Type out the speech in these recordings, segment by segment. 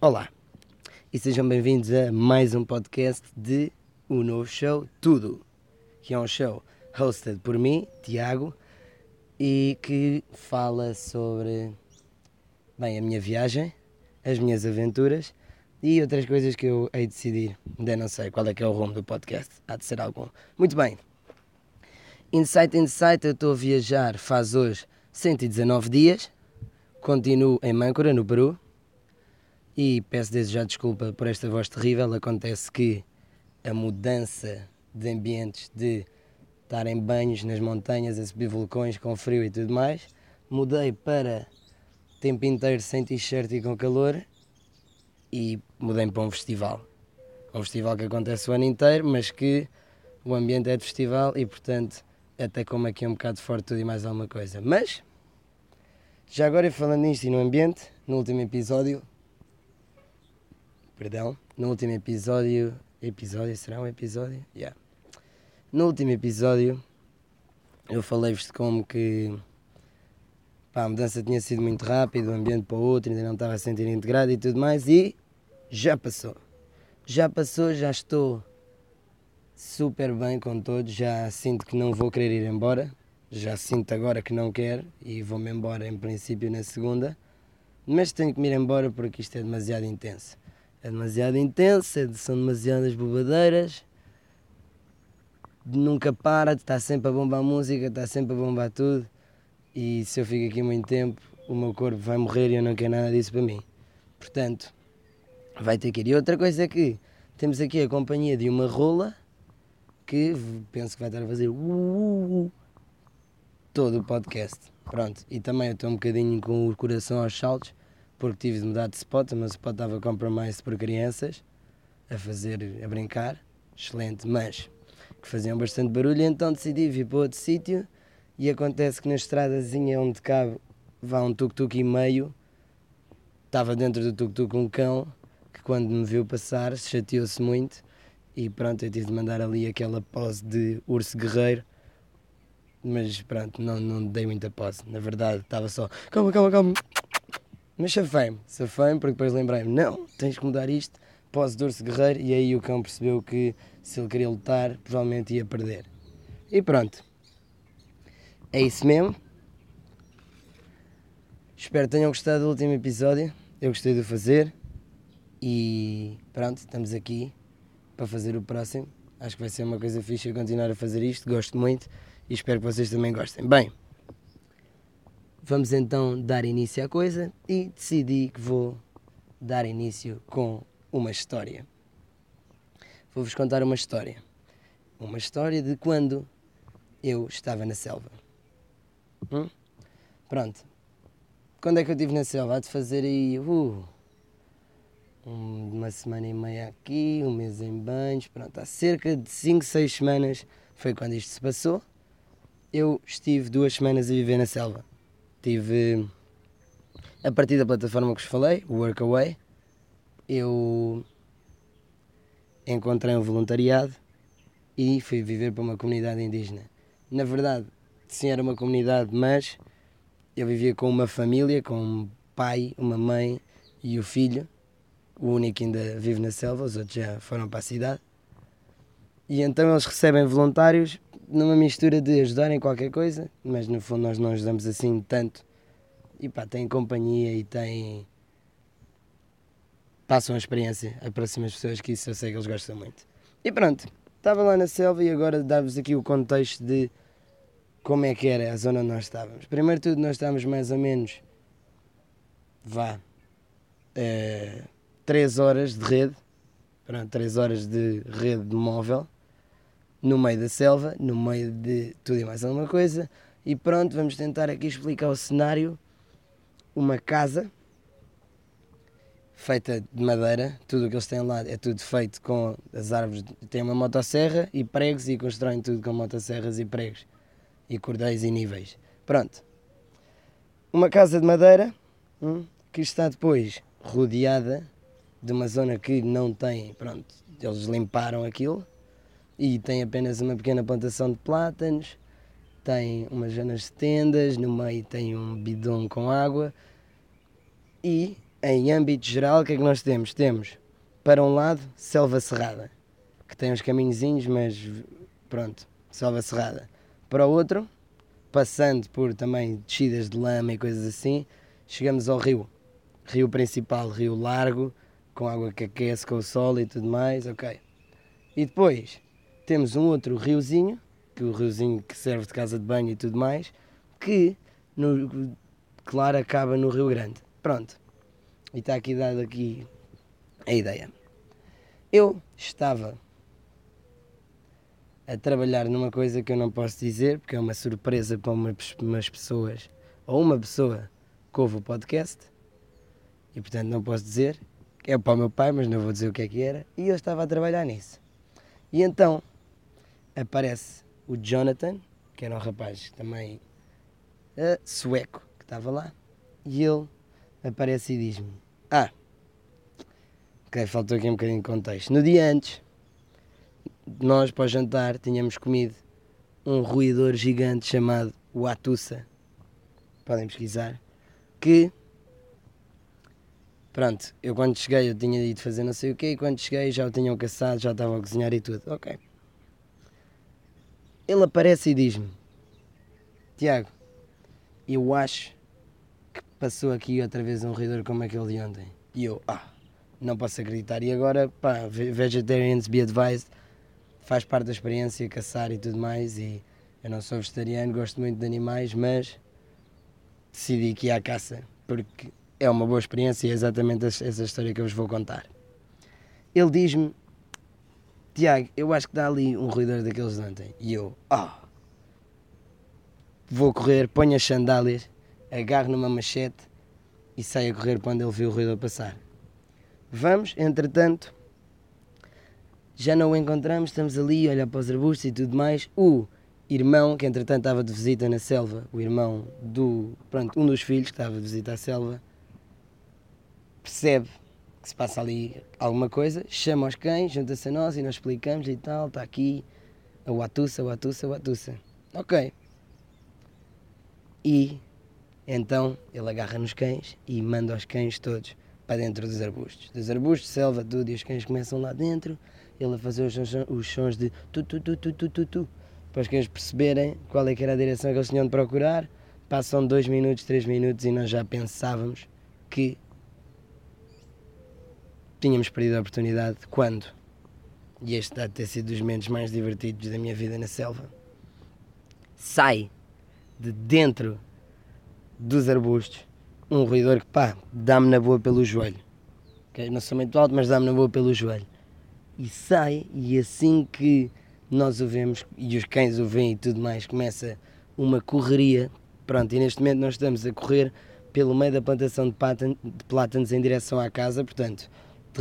Olá e sejam bem-vindos a mais um podcast de o novo show Tudo, que é um show hosted por mim, Tiago, e que fala sobre bem, a minha viagem, as minhas aventuras e outras coisas que eu hei de decidir. Ainda não sei qual é que é o rumo do podcast, há de ser algum. Muito bem. Insight Insight, eu estou a viajar faz hoje 119 dias, continuo em Mâncora, no Peru, e peço desde já desculpa por esta voz terrível. Acontece que a mudança de ambientes, de estar em banhos nas montanhas, a subir vulcões com frio e tudo mais, mudei para tempo inteiro sem t-shirt e com calor e mudei para um festival. Um festival que acontece o ano inteiro, mas que o ambiente é de festival e, portanto, até como aqui um bocado forte tudo e mais alguma coisa. Mas, já agora falando nisto e no ambiente, no último episódio perdão, no último episódio. Episódio? Será um episódio? Yeah. No último episódio eu falei-vos de como que pá, a mudança tinha sido muito rápida, de um ambiente para o outro, ainda não estava a sentir integrado e tudo mais, e já passou. Já passou, já estou super bem com todos, já sinto que não vou querer ir embora, já sinto agora que não quero e vou-me embora em princípio na segunda, mas tenho que me ir embora porque isto é demasiado intenso é demasiado intensa, são demasiadas bobadeiras, nunca para, está sempre a bombar música, está sempre a bombar tudo. E se eu fico aqui muito tempo, o meu corpo vai morrer e eu não quero nada disso para mim. Portanto, vai ter que ir. E outra coisa é que temos aqui a companhia de uma rola que penso que vai estar a fazer todo o podcast. Pronto, e também eu estou um bocadinho com o coração aos saltos porque tive de mudar de spot, o meu spot estava compromise por crianças, a fazer, a brincar, excelente, mas que faziam bastante barulho, então decidi vir para outro sítio e acontece que na estradazinha onde cabe vá um tuk-tuk e meio, estava dentro do tuk-tuk um cão que quando me viu passar chateou-se muito e pronto, eu tive de mandar ali aquela pose de urso guerreiro mas pronto, não, não dei muita pose. Na verdade, estava só calma, calma, calma. Mas safei-me, safei-me porque depois lembrei-me, não, tens que mudar isto, urso guerreiro, e aí o cão percebeu que se ele queria lutar, provavelmente ia perder. E pronto. É isso mesmo. Espero que tenham gostado do último episódio. Eu gostei de fazer. E pronto, estamos aqui para fazer o próximo. Acho que vai ser uma coisa fixe continuar a fazer isto. Gosto muito e espero que vocês também gostem. Bem, Vamos então dar início à coisa e decidi que vou dar início com uma história. Vou-vos contar uma história. Uma história de quando eu estava na selva. Hum? Pronto. Quando é que eu estive na selva? Há de fazer aí uh, uma semana e meia aqui, um mês em banhos. Pronto, há cerca de 5, 6 semanas foi quando isto se passou. Eu estive duas semanas a viver na selva. Tive a partir da plataforma que vos falei, o Workaway, eu encontrei um voluntariado e fui viver para uma comunidade indígena. Na verdade, sim, era uma comunidade, mas eu vivia com uma família, com um pai, uma mãe e o filho. O único ainda vive na selva, os outros já foram para a cidade. E então eles recebem voluntários numa mistura de ajudarem qualquer coisa, mas no fundo nós não ajudamos assim tanto. E pá, têm companhia e têm. passam a experiência, aproximam as pessoas que isso eu sei que eles gostam muito. E pronto, estava lá na selva e agora dar-vos aqui o contexto de como é que era a zona onde nós estávamos. Primeiro tudo, nós estávamos mais ou menos. vá. É, 3 horas de rede. Pronto, 3 horas de rede de móvel no meio da selva, no meio de tudo e mais alguma coisa. E pronto, vamos tentar aqui explicar o cenário. Uma casa feita de madeira, tudo o que eles têm lá é tudo feito com as árvores. Tem uma motosserra e pregos e constroem tudo com motosserras e pregos e cordéis e níveis. Pronto. Uma casa de madeira hum, que está depois rodeada de uma zona que não tem. Pronto, eles limparam aquilo e tem apenas uma pequena plantação de plátanos, tem umas zonas de tendas, no meio tem um bidão com água e em âmbito geral, o que é que nós temos? Temos, para um lado, selva cerrada, que tem uns caminhozinhos, mas pronto, selva cerrada. Para o outro, passando por também descidas de lama e coisas assim, chegamos ao rio. Rio principal, rio largo, com água que aquece com o sol e tudo mais, ok. E depois temos um outro riozinho, que o riozinho que serve de casa de banho e tudo mais, que, no, claro, acaba no Rio Grande. Pronto. E está aqui dado aqui a ideia. Eu estava a trabalhar numa coisa que eu não posso dizer, porque é uma surpresa para umas pessoas, ou uma pessoa que ouve o podcast, e portanto não posso dizer. É para o meu pai, mas não vou dizer o que é que era. E eu estava a trabalhar nisso. E então aparece o Jonathan, que era um rapaz também uh, sueco, que estava lá, e ele aparece e diz-me: Ah, ok, faltou aqui um bocadinho de contexto. No dia antes, nós para o jantar tínhamos comido um ruidor gigante chamado Watusa. Podem pesquisar. Que pronto, eu quando cheguei eu tinha ido fazer não sei o quê e quando cheguei já o tinham caçado, já estava a cozinhar e tudo. Ok. Ele aparece e diz-me: Tiago, eu acho que passou aqui outra vez um ruidor como aquele de ontem. E eu, ah, não posso acreditar. E agora, pá, vegetarians be advised faz parte da experiência caçar e tudo mais. E eu não sou vegetariano, gosto muito de animais, mas decidi que ia à caça porque é uma boa experiência e é exatamente essa história que eu vos vou contar. Ele diz-me: Tiago, eu acho que dá ali um ruidor daqueles de ontem. E eu, oh. vou correr, ponho as sandálias, agarro numa machete e saio a correr quando ele vê o ruidor passar. Vamos, entretanto, já não o encontramos, estamos ali, olhar para os arbustos e tudo mais. O irmão, que entretanto estava de visita na selva, o irmão do, pronto, um dos filhos que estava de visita à selva, percebe se passa ali alguma coisa, chama os cães, junta-se a nós e nós explicamos e tal, está aqui a Watusa, Watusa, Watusa. Ok. E então ele agarra nos cães e manda os cães todos para dentro dos arbustos. Dos arbustos, selva, tudo, e os cães começam lá dentro ele a fazer os, os sons de tu tu tu tu tu tu tu para os cães perceberem qual é que era a direção que eles tinham de procurar. Passam dois minutos, três minutos e nós já pensávamos que tínhamos perdido a oportunidade quando, e este deve ter sido dos momentos mais divertidos da minha vida na selva, sai de dentro dos arbustos um ruidor que pá, dá-me na boa pelo joelho. Não sou muito alto, mas dá-me na boa pelo joelho e sai, e assim que nós o vemos e os cães o veem e tudo mais, começa uma correria. Pronto, e neste momento nós estamos a correr pelo meio da plantação de, de plátanos em direção à casa, portanto,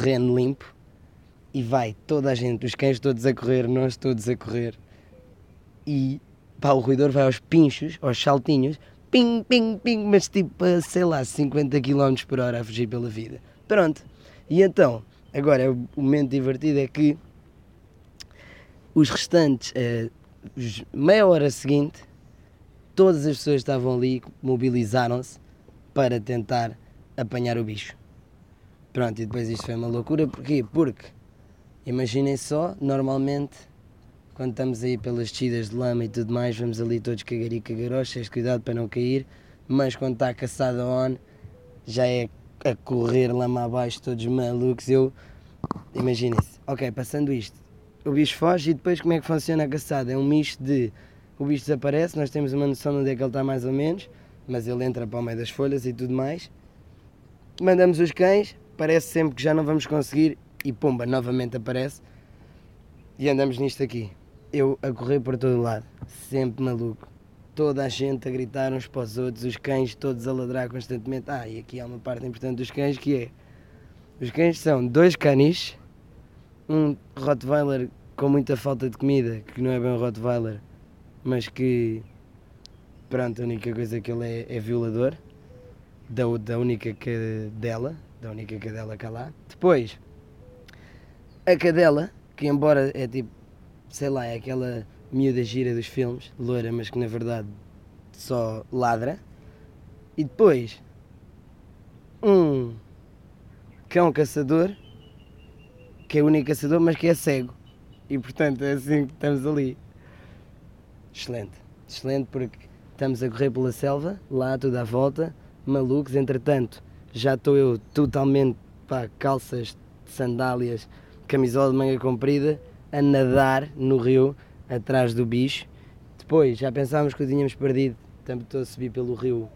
terreno limpo, e vai toda a gente, os cães todos a correr, nós todos a correr, e pá, o ruidor vai aos pinchos, aos saltinhos, ping, ping, ping, mas tipo, sei lá, 50 km por hora a fugir pela vida. Pronto, e então Agora, é o momento divertido é que os restantes, uh, meia hora seguinte, todas as pessoas estavam ali, mobilizaram-se para tentar apanhar o bicho. Pronto, e depois isto foi uma loucura, porquê? Porque, imaginem só, normalmente, quando estamos aí pelas descidas de lama e tudo mais, vamos ali todos cagar e cagaroches, cheios cuidado para não cair, mas quando está a caçada on, já é a correr lama abaixo, todos malucos. Eu, imaginem-se, ok, passando isto, o bicho foge e depois como é que funciona a caçada? É um misto de o bicho desaparece, nós temos uma noção de onde é que ele está mais ou menos, mas ele entra para o meio das folhas e tudo mais. Mandamos os cães, parece sempre que já não vamos conseguir e pumba, novamente aparece. E andamos nisto aqui. Eu a correr por todo lado, sempre maluco toda a gente a gritar uns para os outros, os cães todos a ladrar constantemente. Ah, e aqui há uma parte importante dos cães que é: os cães são dois caniches, um Rottweiler com muita falta de comida, que não é bem um Rottweiler, mas que, pronto, a única coisa que ele é, é violador, da, da única cadela, da única cadela cá lá. Depois, a cadela, que embora é tipo, sei lá, é aquela miúda gira dos filmes, loira, mas que na verdade só ladra. E depois, um cão caçador, que é o único caçador, mas que é cego. E portanto é assim que estamos ali. Excelente, excelente porque estamos a correr pela selva, lá tudo à volta, malucos, entretanto já estou eu totalmente pá, calças, sandálias, camisola de manga comprida, a nadar no rio atrás do bicho. Depois já pensávamos que o tínhamos perdido, também estou a subir pelo rio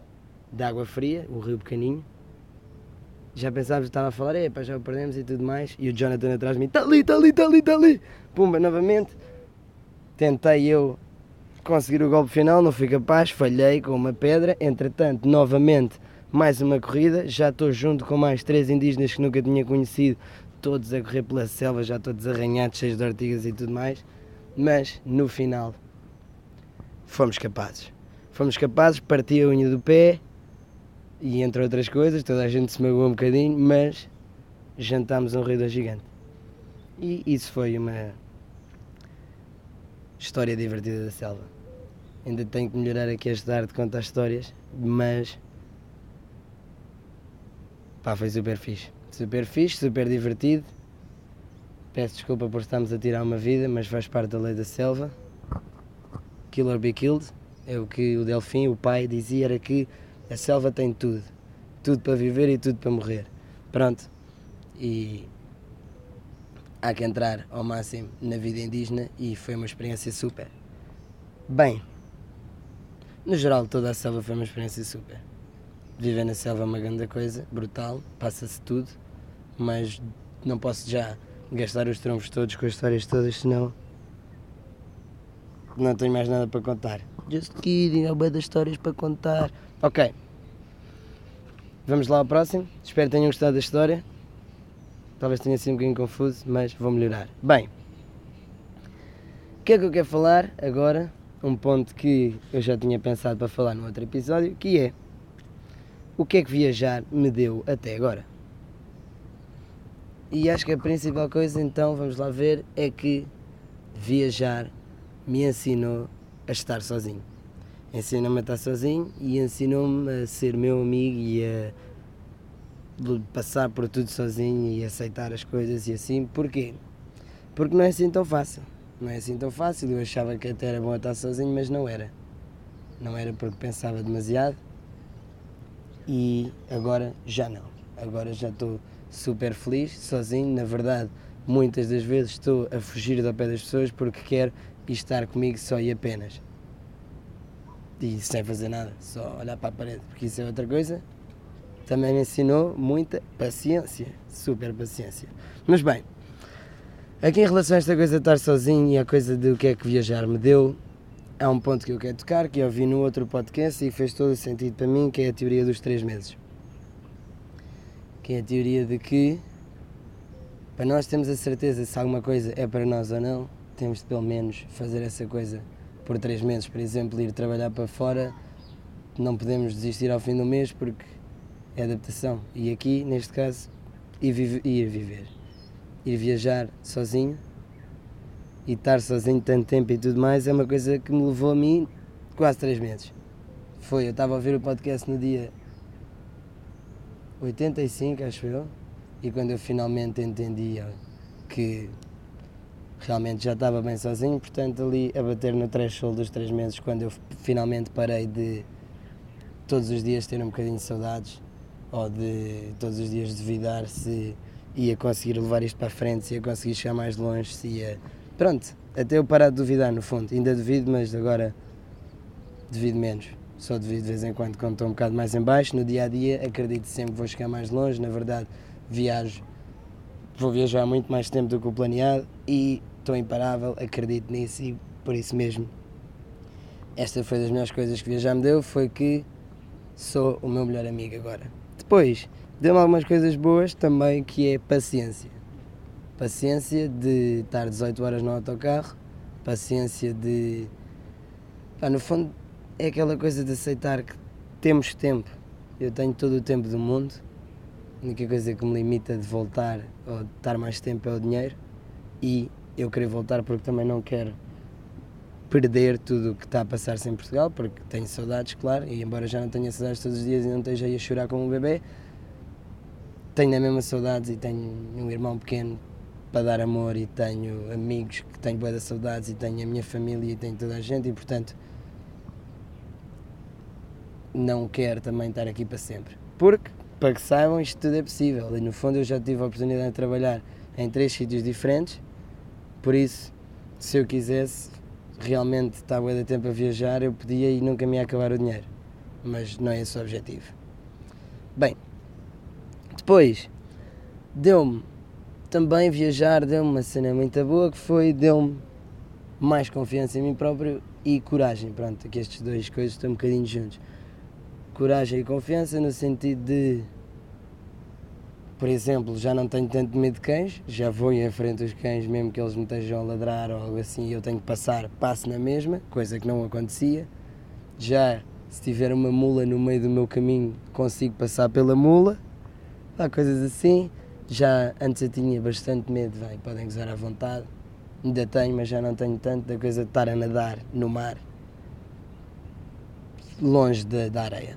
de água fria, o rio pequenino. Já pensávamos, estava a falar, pá, já o perdemos e tudo mais. E o Jonathan atrás de mim, está ali, está ali, está ali, está ali. Pumba, novamente. Tentei eu conseguir o golpe final, não fui capaz, falhei com uma pedra. Entretanto, novamente, mais uma corrida. Já estou junto com mais três indígenas que nunca tinha conhecido, todos a correr pela selva, já todos arranhados, cheios de ortigas e tudo mais. Mas no final, fomos capazes. Fomos capazes, parti a unha do pé, e entre outras coisas, toda a gente se magoou um bocadinho, mas jantámos um roedor gigante. E isso foi uma história divertida da selva. Ainda tenho que melhorar aqui esta arte de contar histórias, mas pá, foi super fixe. Super fixe, super divertido. Peço desculpa por estarmos a tirar uma vida, mas faz parte da lei da selva. Kill or be killed. É o que o Delfim, o pai, dizia, era que a selva tem tudo. Tudo para viver e tudo para morrer. Pronto. E há que entrar ao máximo na vida indígena e foi uma experiência super. Bem, no geral toda a selva foi uma experiência super. Viver na selva é uma grande coisa, brutal, passa-se tudo, mas não posso já gastar os troncos todos com as histórias todas, senão não tenho mais nada para contar. Just kidding, há das histórias para contar. Ok. Vamos lá ao próximo. Espero que tenham gostado da história. Talvez tenha sido um bocadinho confuso, mas vou melhorar. Bem, o que é que eu quero falar agora? Um ponto que eu já tinha pensado para falar no outro episódio, que é o que é que viajar me deu até agora. E acho que a principal coisa, então, vamos lá ver, é que viajar me ensinou a estar sozinho ensinou-me a estar sozinho e ensinou-me a ser meu amigo e a passar por tudo sozinho e aceitar as coisas e assim. Porquê? Porque não é assim tão fácil. Não é assim tão fácil. Eu achava que até era bom estar sozinho, mas não era. Não era porque pensava demasiado e agora já não. Agora já estou super feliz, sozinho. Na verdade, muitas das vezes estou a fugir do pé das pessoas porque quero estar comigo só e apenas e sem fazer nada, só olhar para a parede, porque isso é outra coisa. Também me ensinou muita paciência, super paciência. Mas bem, aqui em relação a esta coisa de estar sozinho e a coisa do que é que viajar me deu, há um ponto que eu quero tocar, que eu vi no outro podcast e fez todo o sentido para mim, que é a teoria dos três meses. Que é a teoria de que, para nós termos a certeza se alguma coisa é para nós ou não, temos de pelo menos fazer essa coisa por três meses, por exemplo, ir trabalhar para fora, não podemos desistir ao fim do mês porque é adaptação. E aqui, neste caso, ir, vive, ir viver, ir viajar sozinho e estar sozinho tanto tempo e tudo mais é uma coisa que me levou a mim quase três meses. Foi, eu estava a ouvir o podcast no dia 85, acho eu, e quando eu finalmente entendi que realmente já estava bem sozinho, portanto ali a bater no threshold dos três meses, quando eu finalmente parei de todos os dias ter um bocadinho de saudades, ou de todos os dias duvidar se ia conseguir levar isto para a frente, se ia conseguir chegar mais longe, se ia... Pronto, até eu parar de duvidar no fundo, ainda duvido, mas agora duvido menos. Só devido de vez em quando quando estou um bocado mais em baixo, no dia a dia acredito sempre que vou chegar mais longe, na verdade viajo, vou viajar muito mais tempo do que o planeado e estou imparável, acredito nisso e por isso mesmo esta foi das melhores coisas que viajar me deu, foi que sou o meu melhor amigo agora. Depois, deu-me algumas coisas boas também, que é paciência. Paciência de estar 18 horas no autocarro, paciência de... Pá, no fundo, é aquela coisa de aceitar que temos tempo. Eu tenho todo o tempo do mundo, a única coisa que me limita de voltar ou de estar mais tempo é o dinheiro e eu queria voltar porque também não quero perder tudo o que está a passar-se em Portugal, porque tenho saudades, claro, e embora já não tenha saudades todos os dias e não esteja aí a chorar como um bebê, tenho a mesma saudades e tenho um irmão pequeno para dar amor e tenho amigos que tenho boas saudades e tenho a minha família e tenho toda a gente e portanto não quero também estar aqui para sempre. Porque, para que saibam, isto tudo é possível. E no fundo eu já tive a oportunidade de trabalhar em três sítios diferentes, por isso, se eu quisesse realmente estar bué de tempo a viajar, eu podia e nunca me ia acabar o dinheiro. Mas não é esse o objetivo. Bem, depois deu-me também viajar, deu-me uma cena muito boa que foi, deu-me mais confiança em mim próprio e coragem. Pronto, que estas duas coisas estão um bocadinho juntos coragem e confiança no sentido de, por exemplo, já não tenho tanto medo de cães, já vou em frente aos cães, mesmo que eles me estejam a ladrar ou algo assim, eu tenho que passar, passo na mesma, coisa que não acontecia. Já se tiver uma mula no meio do meu caminho, consigo passar pela mula, há coisas assim. Já antes eu tinha bastante medo, vai, podem gozar à vontade, ainda tenho, mas já não tenho tanto da coisa de estar a nadar no mar longe da, da areia.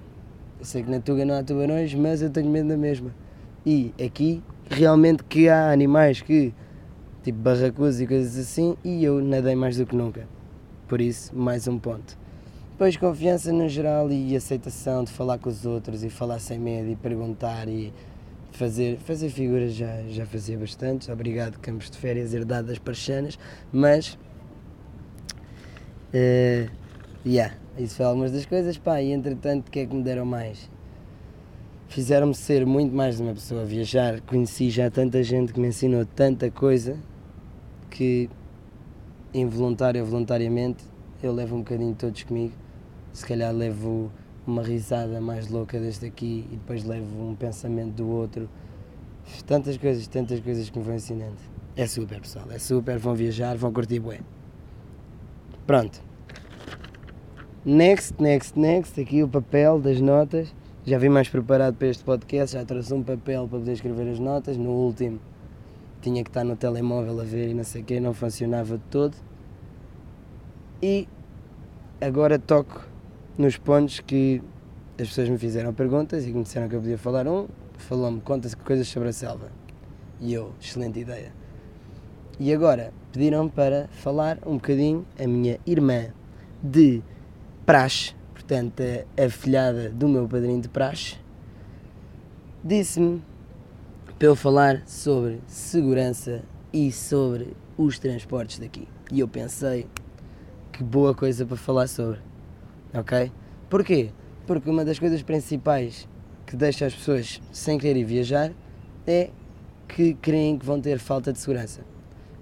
Eu sei que na Tuga não há tubarões, mas eu tenho medo da mesma. E aqui, realmente que há animais que, tipo barracudas e coisas assim, e eu nadei mais do que nunca. Por isso, mais um ponto. Depois, confiança no geral e aceitação de falar com os outros e falar sem medo e perguntar e fazer, fazer figuras já, já fazia bastante. Obrigado, Campos de Férias, herdado das Parchanas, mas. Uh, yeah, isso foi algumas das coisas, pá, e entretanto, o que é que me deram mais? Fizeram-me ser muito mais de uma pessoa, viajar, conheci já tanta gente que me ensinou tanta coisa que, involuntária ou voluntariamente, eu levo um bocadinho todos comigo. Se calhar levo uma risada mais louca deste aqui e depois levo um pensamento do outro. Tantas coisas, tantas coisas que me vão ensinando. É super, pessoal, é super. Vão viajar, vão curtir bué. Pronto. Next, next, next, aqui o papel das notas. Já vim mais preparado para este podcast, já trouxe um papel para poder escrever as notas. No último tinha que estar no telemóvel a ver e não sei o que, não funcionava de todo. E agora toco nos pontos que as pessoas me fizeram perguntas e que me disseram que eu podia falar. Um falou-me, conta-se coisas sobre a selva. E eu, excelente ideia. E agora pediram para falar um bocadinho a minha irmã de praxe, portanto, a, filhada do meu padrinho de praxe, disse-me para eu falar sobre segurança e sobre os transportes daqui. E eu pensei que boa coisa para falar sobre. Ok? Porquê? Porque uma das coisas principais que deixa as pessoas sem querer viajar é que creem que vão ter falta de segurança.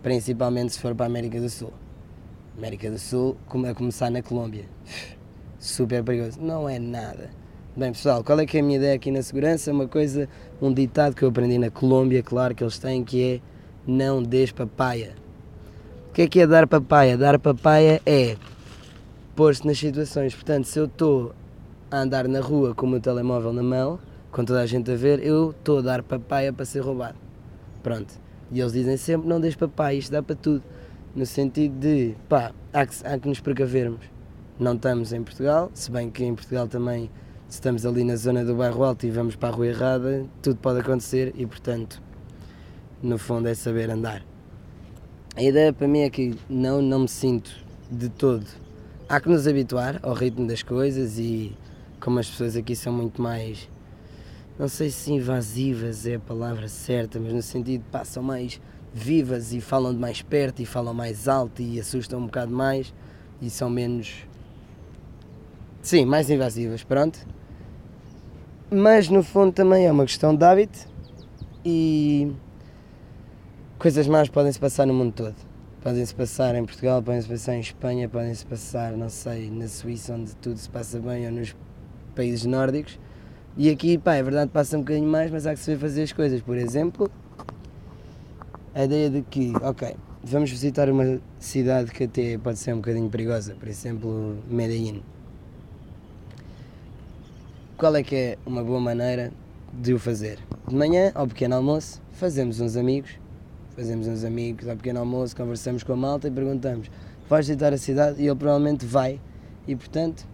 Principalmente se for para a América do Sul. América do Sul, como a começar na Colômbia. Super perigoso. Não é nada. Bem, pessoal, qual é que é a minha ideia aqui na segurança? Uma coisa, um ditado que eu aprendi na Colômbia, claro que eles têm, que é não des papaya. O que é que é dar papaya? Dar papaya é pôr-se nas situações. Portanto, se eu estou a andar na rua com o meu telemóvel na mão, com toda a gente a ver, eu estou a dar papaya para ser roubado. Pronto. E eles dizem sempre: não des papaya, isto dá para tudo no sentido de, pá, há que, há que nos precavermos. Não estamos em Portugal, se bem que em Portugal também, se estamos ali na zona do bairro alto e vamos para a rua errada, tudo pode acontecer e, portanto, no fundo é saber andar. A ideia para mim é que não, não me sinto de todo. Há que nos habituar ao ritmo das coisas e como as pessoas aqui são muito mais, não sei se invasivas é a palavra certa, mas no sentido, são mais vivas e falam de mais perto e falam mais alto e assustam um bocado mais e são menos. Sim, mais invasivas, pronto. Mas no fundo também é uma questão de hábito e coisas más podem-se passar no mundo todo. Podem-se passar em Portugal, podem-se passar em Espanha, podem-se passar, não sei, na Suíça, onde tudo se passa bem, ou nos países nórdicos. E aqui, pá, é verdade, passa um bocadinho mais, mas há que saber fazer as coisas. Por exemplo, a ideia de que, ok, vamos visitar uma cidade que até pode ser um bocadinho perigosa, por exemplo, Medellín. Qual é que é uma boa maneira de o fazer? De manhã, ao pequeno almoço, fazemos uns amigos, fazemos uns amigos ao pequeno almoço, conversamos com a malta e perguntamos: vais visitar a cidade? E ele provavelmente vai, e portanto,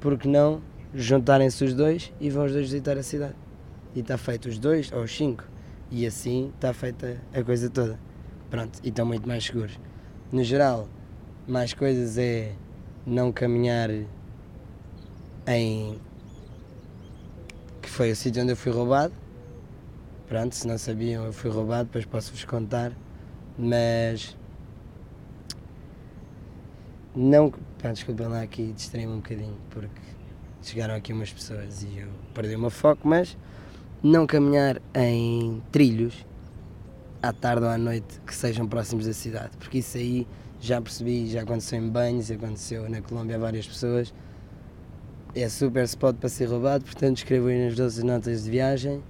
por que não juntarem-se os dois e vão os dois visitar a cidade? e está feito os dois ou os cinco. E assim está feita a coisa toda. Pronto, e estão muito mais seguros. No geral, mais coisas é não caminhar em. que foi o sítio onde eu fui roubado. Pronto, se não sabiam, eu fui roubado, depois posso-vos contar. Mas. Não. Pá, desculpem lá aqui, distraí-me um bocadinho, porque chegaram aqui umas pessoas e eu perdi o meu foco, mas não caminhar em trilhos à tarde ou à noite que sejam próximos da cidade, porque isso aí já percebi, já aconteceu em banhos, aconteceu na Colômbia a várias pessoas. É super spot para ser roubado, portanto escrevo aí nas 12 notas de viagem.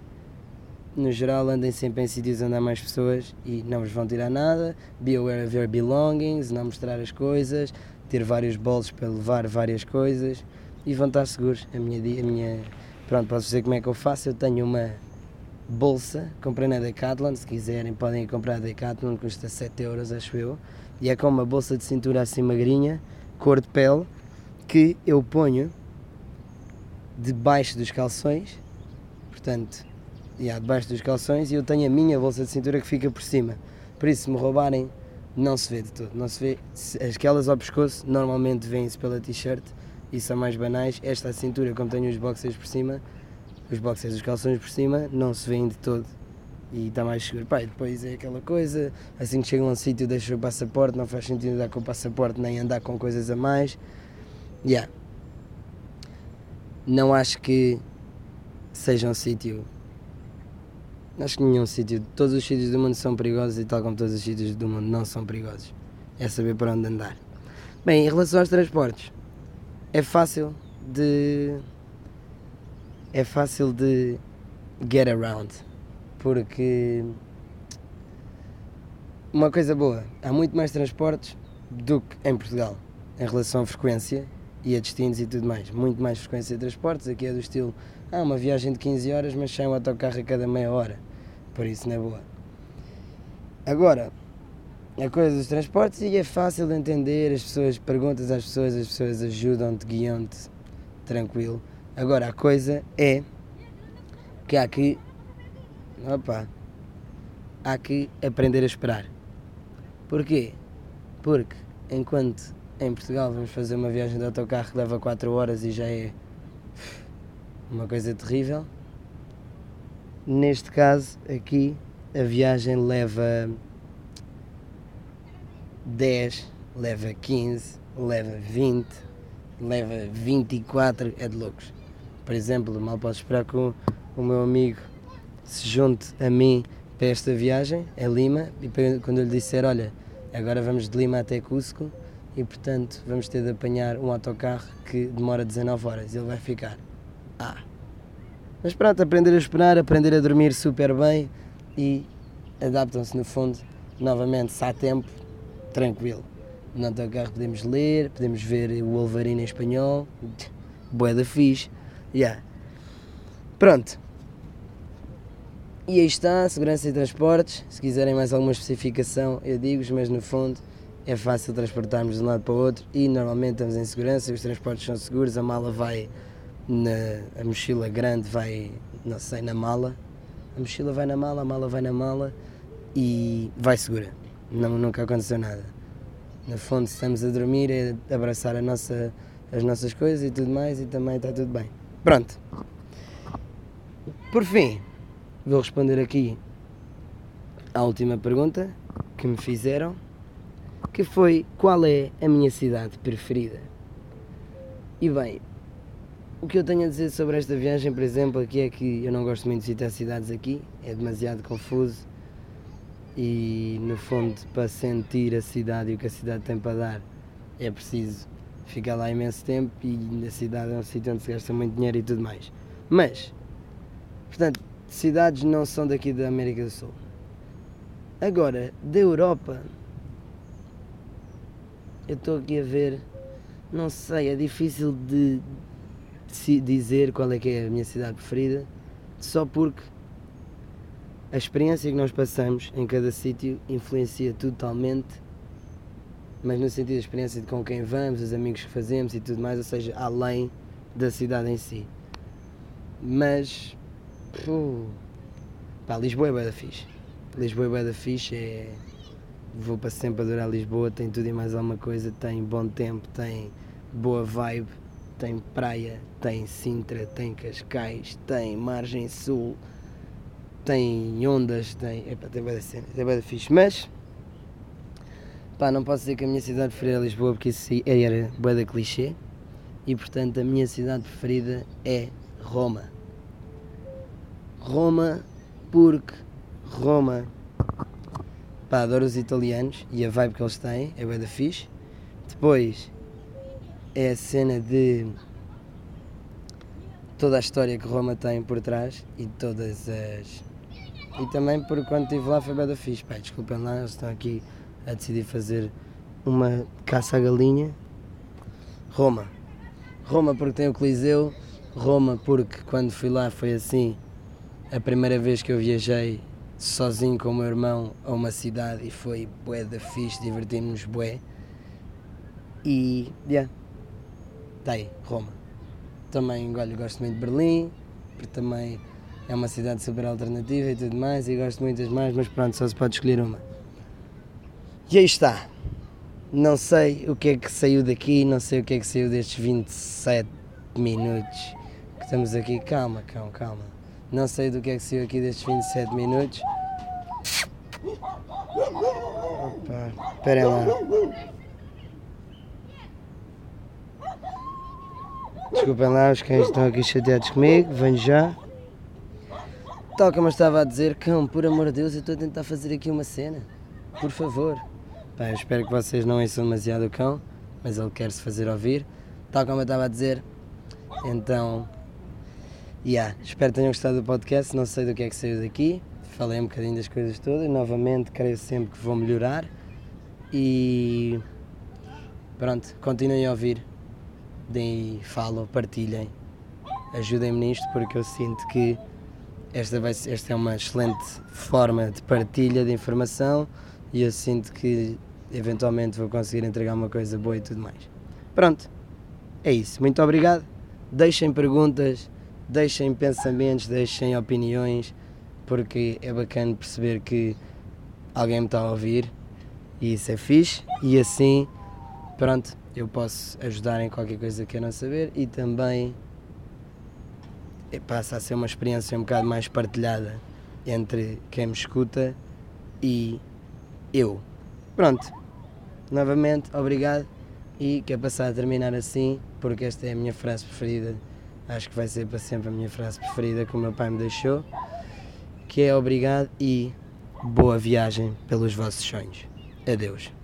No geral andem sempre em sítios onde há mais pessoas e não vos vão tirar nada. Be aware of your belongings, não mostrar as coisas, ter vários bolsos para levar várias coisas e vão estar seguros. A minha, a minha pronto, posso dizer como é que eu faço. Eu tenho uma bolsa, comprei na Decathlon, se quiserem podem ir comprar a Decathlon, custa 7 euros acho eu, e é com uma bolsa de cintura assim magrinha, cor de pele, que eu ponho debaixo dos calções, portanto, yeah, debaixo dos calções, e eu tenho a minha bolsa de cintura que fica por cima, por isso se me roubarem não se vê de todo, não se vê, aquelas ao pescoço normalmente vêm-se pela t-shirt, e são mais banais, esta cintura como tenho os boxers por cima, os boxers, os calções por cima, não se vêem de todo e está mais seguro. Pá, depois é aquela coisa, assim que chegam a um sítio deixa o passaporte, não faz sentido andar com o passaporte nem andar com coisas a mais. Yeah. Não acho que seja um sítio. Acho que nenhum sítio, todos os sítios do mundo são perigosos e tal como todos os sítios do mundo não são perigosos. É saber para onde andar. Bem, em relação aos transportes, é fácil de é fácil de get around. Porque uma coisa boa, há muito mais transportes do que em Portugal, em relação à frequência e a destinos e tudo mais. Muito mais frequência de transportes, aqui é do estilo, ah, uma viagem de 15 horas, mas sai um autocarro a cada meia hora. Por isso é boa. Agora, a coisa dos transportes e é fácil de entender, as pessoas perguntas às pessoas, as pessoas ajudam-te, guiam-te, tranquilo. Agora a coisa é que há que. Opa! Há que aprender a esperar. Porquê? Porque enquanto em Portugal vamos fazer uma viagem de autocarro que leva 4 horas e já é uma coisa terrível, neste caso aqui a viagem leva 10, leva 15, leva 20, leva 24, é de loucos. Por exemplo, mal posso esperar que o, o meu amigo se junte a mim para esta viagem, a Lima, e quando eu lhe disser, olha, agora vamos de Lima até Cusco e portanto vamos ter de apanhar um autocarro que demora 19 horas, ele vai ficar, ah. Mas pronto, aprender a esperar, aprender a dormir super bem e adaptam-se no fundo, novamente, se há tempo, tranquilo. No autocarro podemos ler, podemos ver o Wolverine em espanhol, boeda fixe. Yeah. Pronto. E aí está, segurança e transportes. Se quiserem mais alguma especificação, eu digo mas no fundo é fácil transportarmos de um lado para o outro e normalmente estamos em segurança, os transportes são seguros, a mala vai na. a mochila grande vai, não sei, na mala. A mochila vai na mala, a mala vai na mala e vai segura. Não, nunca aconteceu nada. No fundo, estamos a dormir, é abraçar a nossa, as nossas coisas e tudo mais e também está tudo bem. Pronto. Por fim, vou responder aqui à última pergunta que me fizeram, que foi qual é a minha cidade preferida? E bem, o que eu tenho a dizer sobre esta viagem, por exemplo, aqui é que eu não gosto muito de visitar cidades aqui, é demasiado confuso e no fundo para sentir a cidade e o que a cidade tem para dar é preciso ficar lá imenso tempo e na cidade é um sítio onde se gasta muito dinheiro e tudo mais. Mas, portanto, cidades não são daqui da América do Sul. Agora, da Europa, eu estou aqui a ver, não sei, é difícil de dizer qual é que é a minha cidade preferida, só porque a experiência que nós passamos em cada sítio influencia totalmente mas no sentido da experiência de com quem vamos, os amigos que fazemos e tudo mais, ou seja, além da cidade em si. Mas pá, Lisboa é bué da fixe. Lisboa é bué da fixe, é... Vou para sempre adorar Lisboa, tem tudo e mais alguma coisa, tem bom tempo, tem boa vibe, tem praia, tem Sintra, tem Cascais, tem Margem Sul, tem ondas, tem. Epá, tem bué da cena, tem bué da fixe. Mas pá, não posso dizer que a minha cidade preferida é Lisboa porque isso era bué da clichê e portanto a minha cidade preferida é Roma. Roma porque Roma pá, adoro os italianos e a vibe que eles têm, é bué da fixe. Depois é a cena de toda a história que Roma tem por trás e todas as. E também por quando estive lá foi bué da fixe. Pá, desculpem lá, eles estão aqui a decidir fazer uma caça à galinha. Roma. Roma porque tem o Coliseu. Roma porque quando fui lá foi assim a primeira vez que eu viajei sozinho com o meu irmão a uma cidade e foi bué da fixe, divertimos-nos bué. E, yeah, tá aí, Roma. Também, olha, gosto muito de Berlim, porque também é uma cidade super alternativa e tudo mais, e gosto muitas mais, mas pronto, só se pode escolher uma. E aí está. Não sei o que é que saiu daqui, não sei o que é que saiu destes 27 minutos que estamos aqui. Calma, calma, calma. Não sei do que é que saiu aqui destes 27 minutos. Opa, esperem lá. Desculpem lá, os cães estão aqui chateados comigo, venho já. Tal como eu estava a dizer, cão, por amor de Deus, eu estou a tentar fazer aqui uma cena. Por favor. Bem, eu espero que vocês não ouçam demasiado o cão, mas ele quer se fazer ouvir. Tal como eu estava a dizer, então. Yeah, espero que tenham gostado do podcast. Não sei do que é que saiu daqui. Falei um bocadinho das coisas todas. Novamente, creio sempre que vou melhorar. E. Pronto, continuem a ouvir. Deem follow, partilhem. Ajudem-me nisto porque eu sinto que esta, vai, esta é uma excelente forma de partilha de informação e eu sinto que eventualmente vou conseguir entregar uma coisa boa e tudo mais. Pronto, é isso. Muito obrigado. Deixem perguntas, deixem pensamentos, deixem opiniões, porque é bacana perceber que alguém me está a ouvir e isso é fixe. E assim, pronto, eu posso ajudar em qualquer coisa que eu não saber e também passa a ser uma experiência um bocado mais partilhada entre quem me escuta e eu. Pronto, novamente, obrigado e quer passar a terminar assim, porque esta é a minha frase preferida. Acho que vai ser para sempre a minha frase preferida que o meu pai me deixou, que é obrigado e boa viagem pelos vossos sonhos. Adeus.